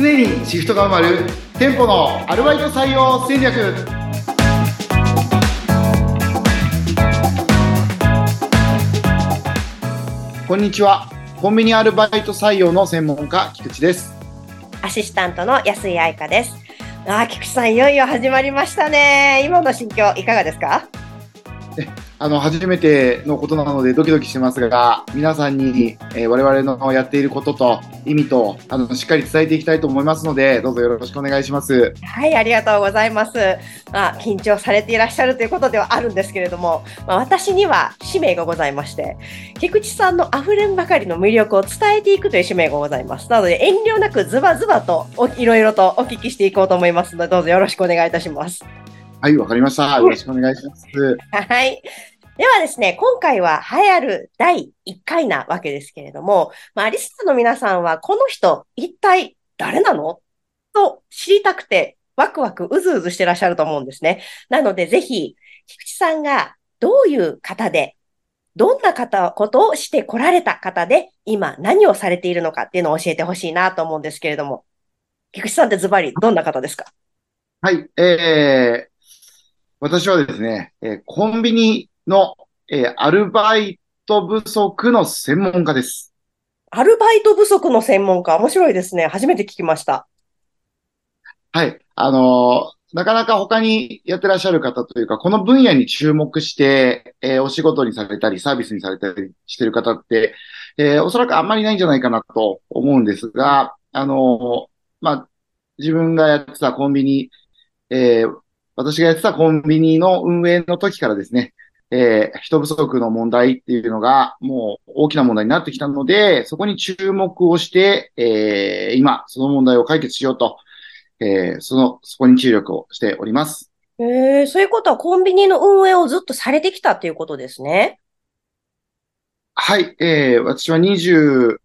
常にシフトが埋まる店舗のアルバイト採用戦略。こんにちは。コンビニアルバイト採用の専門家菊池です。アシスタントの安井愛香です。あ菊池さんいよいよ始まりましたね。今の心境いかがですか？あの、初めてのことなのでドキドキしてますが、皆さんに、えー、我々のやっていることと意味と、あの、しっかり伝えていきたいと思いますので、どうぞよろしくお願いします。はい、ありがとうございます。まあ、緊張されていらっしゃるということではあるんですけれども、まあ、私には使命がございまして、菊池さんの溢れんばかりの魅力を伝えていくという使命がございます。なので、遠慮なくズバズバといろいろとお聞きしていこうと思いますので、どうぞよろしくお願いいたします。はい、わかりました。よろしくお願いします。はい。ではですね、今回は流行る第1回なわけですけれども、まあ、リスナーの皆さんは、この人、一体誰なの？と知りたくて、ワクワク、うずうずしてらっしゃると思うんですね。なので、ぜひ、菊池さんがどういう方で、どんな方、ことをして来られた方で、今何をされているのかっていうのを教えてほしいなと思うんですけれども、菊池さんってズバリどんな方ですか？はい、えー、私はですね、えー、コンビニの、えー、アルバイト不足の専門家です。アルバイト不足の専門家、面白いですね。初めて聞きました。はい。あのー、なかなか他にやってらっしゃる方というか、この分野に注目して、えー、お仕事にされたり、サービスにされたりしてる方って、えー、おそらくあんまりないんじゃないかなと思うんですが、あのまあ、自分がやってたコンビニ、え私がやってたコンビニの運営の時からですね、えー、人不足の問題っていうのがもう大きな問題になってきたので、そこに注目をして、えー、今、その問題を解決しようと、えー、その、そこに注力をしております。えー、そういうことはコンビニの運営をずっとされてきたっていうことですね。はい、えー、私は25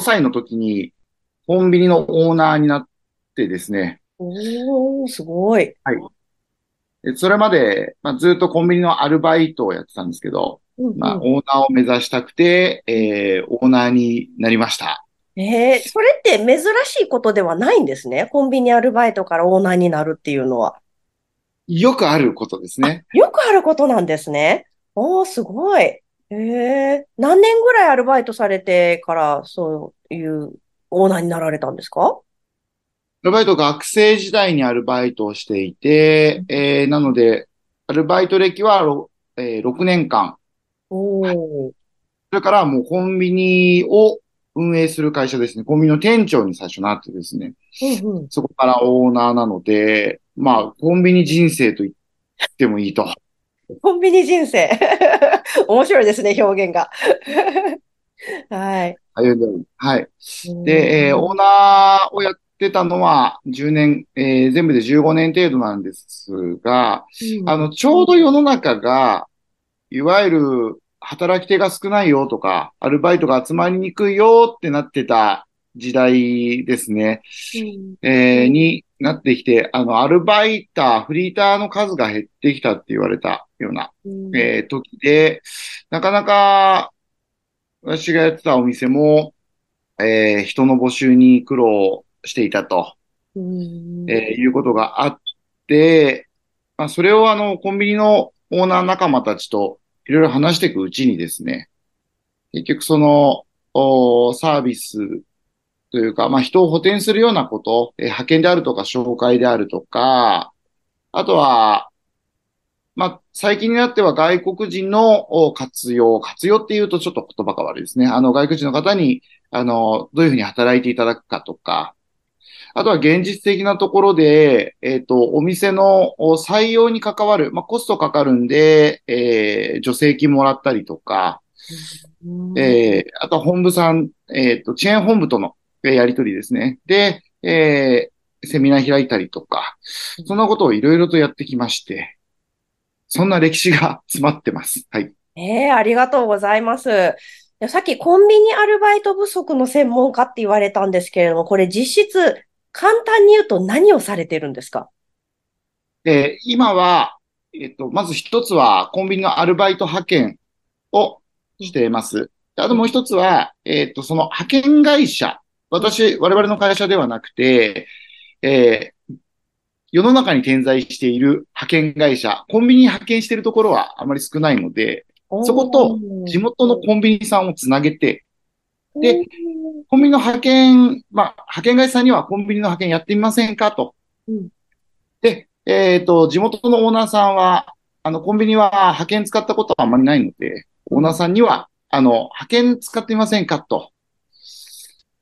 歳の時にコンビニのオーナーになってですね。おー、すごい。はい。それまで、まあ、ずっとコンビニのアルバイトをやってたんですけど、うんうん、まあ、オーナーを目指したくて、えー、オーナーになりました。ええー、それって珍しいことではないんですね？コンビニアルバイトからオーナーになるっていうのは。よくあることですね。よくあることなんですね。おー、すごい。ええー、何年ぐらいアルバイトされてからそういうオーナーになられたんですか？アルバイト学生時代にアルバイトをしていて、えー、なので、アルバイト歴は 6,、えー、6年間。おそれからもうコンビニを運営する会社ですね。コンビニの店長に最初なってですね。うんうん、そこからオーナーなので、まあ、コンビニ人生と言ってもいいと。コンビニ人生。面白いですね、表現が。はい。はい。で、えー、オーナーをやっってたのは10年、えー、全部で15年程度なんですが、うん、あの、ちょうど世の中が、いわゆる働き手が少ないよとか、アルバイトが集まりにくいよってなってた時代ですね。うん、えー、になってきて、あの、アルバイター、フリーターの数が減ってきたって言われたような、うん、えー、時で、なかなか、私がやってたお店も、えー、人の募集に苦労していたと、えー、いうことがあって、まあ、それをあの、コンビニのオーナー仲間たちといろいろ話していくうちにですね、結局その、おサービスというか、まあ、人を補填するようなこと、えー、派遣であるとか紹介であるとか、あとは、まあ、最近になっては外国人の活用、活用っていうとちょっと言葉が悪いですね。あの、外国人の方に、あの、どういうふうに働いていただくかとか、あとは現実的なところで、えっ、ー、と、お店の採用に関わる、まあ、コストかかるんで、えー、助成金もらったりとか、えー、あとは本部さん、えっ、ー、と、チェーン本部とのやりとりですね。で、えー、セミナー開いたりとか、そんなことをいろいろとやってきまして、そんな歴史が 詰まってます。はい。ええー、ありがとうございます。さっきコンビニアルバイト不足の専門家って言われたんですけれども、これ実質簡単に言うと何をされてるんですか？えー、今は、えっ、ー、と、まず一つはコンビニのアルバイト派遣をしています。あともう一つは、えっ、ー、と、その派遣会社。私、我々の会社ではなくて、えー、世の中に点在している派遣会社、コンビニに派遣しているところはあまり少ないので、そこと地元のコンビニさんをつなげて、で、コンビニの派遣、まあ、派遣会社さんにはコンビニの派遣やってみませんかと。うん、で、えっ、ー、と、地元のオーナーさんは、あの、コンビニは派遣使ったことはあんまりないので、オーナーさんには、あの、派遣使ってみませんかと。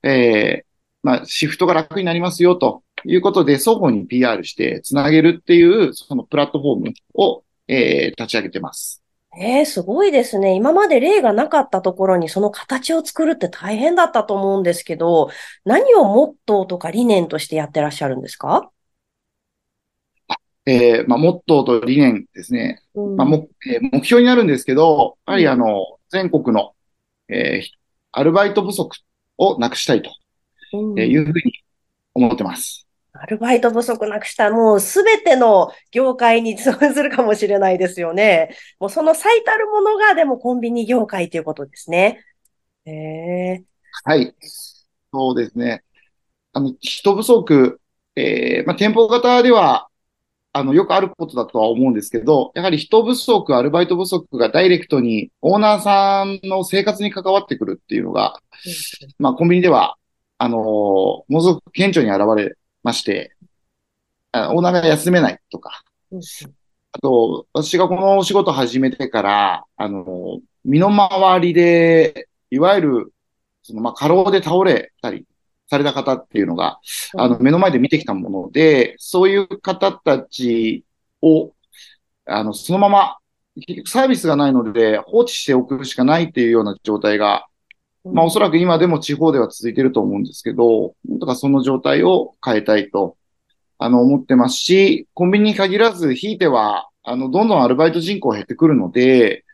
えー、まあ、シフトが楽になりますよということで、双方に PR してつなげるっていう、そのプラットフォームを、えー、立ち上げてます。えー、すごいですね。今まで例がなかったところにその形を作るって大変だったと思うんですけど、何をモットーとか理念としてやってらっしゃるんですか？えー、まあ、モットーと理念ですね。うん、まあもえー、目標になるんですけど、やはりあの、全国の、えー、アルバイト不足をなくしたいと、うん、えいうふうに思ってます。アルバイト不足なくしたもうすべての業界に通ずるかもしれないですよね。もうその最たるものがでもコンビニ業界ということですね。へえ。はい。そうですね。あの、人不足、えー、まあ、店舗型ではあの、よくあることだとは思うんですけど、やはり人不足、アルバイト不足がダイレクトにオーナーさんの生活に関わってくるっていうのが、まあ、コンビニでは、あのー、ものすごく顕著に現れまして、オーナーが休めないとか、あと、私がこのお仕事始めてから、あのー、身の回りで、いわゆる、その、まあ、過労で倒れたり、された方っていうのが、あの、目の前で見てきたもので、そういう方たちを、あの、そのまま、結局サービスがないので放置しておくしかないっていうような状態が、まあおそらく今でも地方では続いていると思うんですけど、とかその状態を変えたいと、あの、思ってますし、コンビニに限らず、ひいては、あの、どんどんアルバイト人口減ってくるので、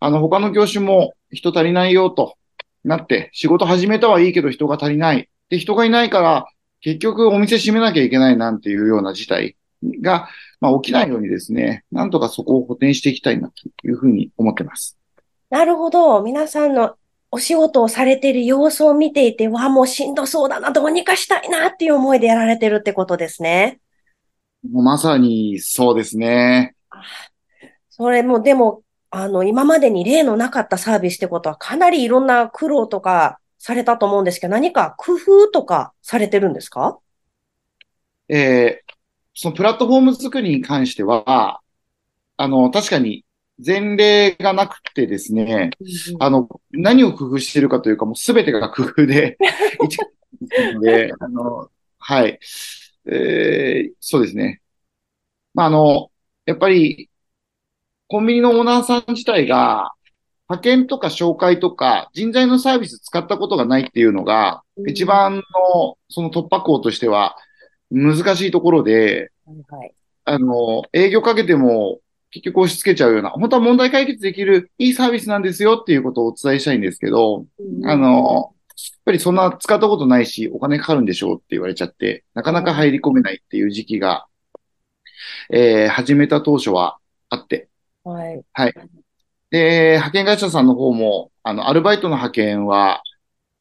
あの、他の業種も人足りないよとなって、仕事始めたはいいけど人が足りない。で、人がいないから、結局お店閉めなきゃいけないなんていうような事態が、まあ、起きないようにですね、なんとかそこを補填していきたいなというふうに思ってます。なるほど。皆さんのお仕事をされている様子を見ていて、わあ、もうしんどそうだな、どうにかしたいなっていう思いでやられてるってことですね。もうまさにそうですね。それも、でも、あの、今までに例のなかったサービスってことは、かなりいろんな苦労とかされたと思うんですけど、何か工夫とかされてるんですか？えー、そのプラットフォーム作りに関しては、あの、確かに前例がなくてですね、あの、何を工夫しているかというか、もうすべてが工夫で、で、あの、はい。えー、そうですね。まあ、あの、やっぱり、コンビニのオーナーさん自体が、派遣とか紹介とか人材のサービス使ったことがないっていうのが、一番のその突破口としては難しいところで、はい、あの、営業かけても結局押し付けちゃうような、本当は問題解決できるいいサービスなんですよっていうことをお伝えしたいんですけど、あの、やっぱりそんな使ったことないし、お金かかるんでしょうって言われちゃって、なかなか入り込めないっていう時期が、えー、始めた当初はあって、はい。はい。で、派遣会社さんの方も、あの、アルバイトの派遣は、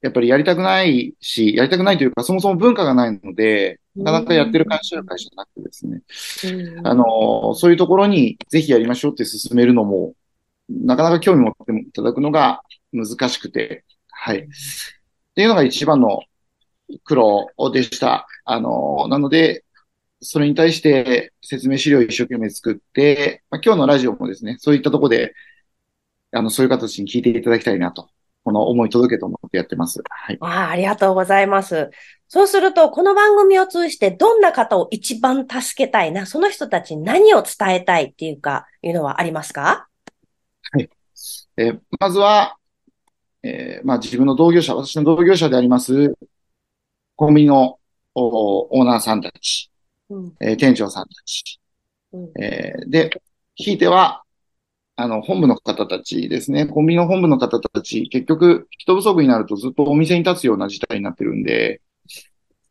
やっぱりやりたくないし、やりたくないというか、そもそも文化がないので、なかなかやってる会社は会社じゃなくてですね、あの、そういうところにぜひやりましょうって進めるのも、なかなか興味持っていただくのが難しくて、はい。っていうのが一番の苦労でした。あの、なので、それに対して説明資料を一生懸命作って、まあ、今日のラジオもですね、そういったところであの、そういう形に聞いていただきたいなと、この思い届けと思ってやってます。はい。あありがとうございます。そうすると、この番組を通してどんな方を一番助けたいな、その人たちに何を伝えたいっていうか、いうのはありますか？はい。えー、まずは、えー、まあ自分の同業者、私の同業者であります、コンビニのオーナーさんたち、うん、えー、店長さんたち、うん、えー、で、ひいては、あの、本部の方たちですね。コンビニの本部の方たち、結局、人不足になるとずっとお店に立つような事態になってるんで、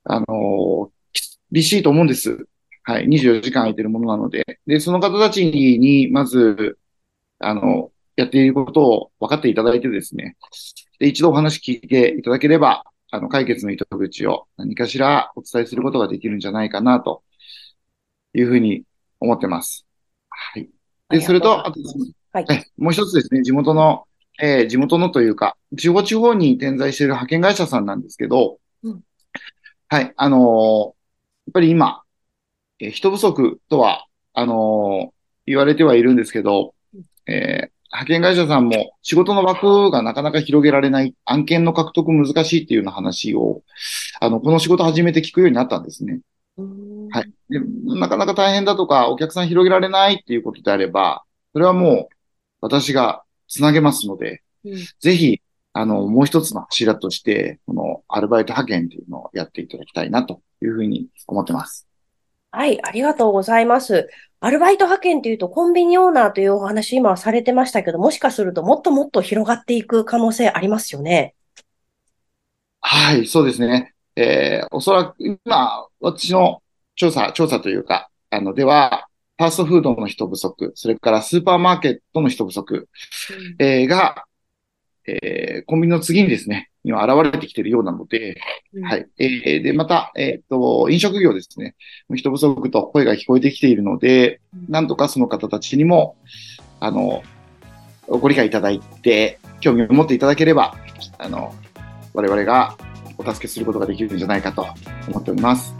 あの、厳しいと思うんです。はい。24時間空いてるものなので。で、その方たちに、まず、あの、やっていることを分かっていただいてですね。で、一度お話聞いていただければ、あの、解決の糸口を何かしらお伝えすることができるんじゃないかな、というふうに思ってます。はい。で、それと、あとはい、もう一つですね、地元の、えー、地元のというか、地方地方に点在している派遣会社さんなんですけど、うん、はい、あのー、やっぱり今、えー、人不足とは、あのー、言われてはいるんですけど、えー、派遣会社さんも仕事の枠がなかなか広げられない、案件の獲得難しいっていうような話を、あの、この仕事始めて聞くようになったんですね。はい。でなかなか大変だとか、お客さん広げられないっていうことであれば、それはもう私がつなげますので、うん、ぜひ、あの、もう一つの柱として、このアルバイト派遣っていうのをやっていただきたいなというふうに思ってます。はい、ありがとうございます。アルバイト派遣というとコンビニオーナーというお話今されてましたけど、もしかするともっともっと広がっていく可能性ありますよね。はい、そうですね。えー、おそらく今、私の調査、調査というか、あの、では、ファーストフードの人不足、それからスーパーマーケットの人不足、うん、えー、が、えー、コンビニの次にですね、今現れてきているようなので、うん、はい。えー、で、また、えっ、と、飲食業ですね、人不足と声が聞こえてきているので、うん、なんとかその方たちにも、あの、ご理解いただいて、興味を持っていただければ、あの、我々がお助けすることができるんじゃないかと思っております。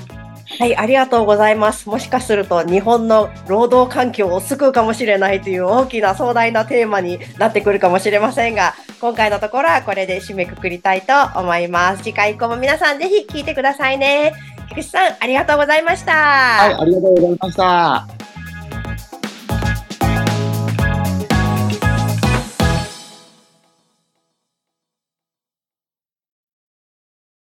はい、ありがとうございます。もしかすると日本の労働環境を救うかもしれないという大きな壮大なテーマになってくるかもしれませんが、今回のところはこれで締めくくりたいと思います。次回以降も皆さんぜひ聞いてくださいね。菊池さん、ありがとうございました。はい、ありがとうございました。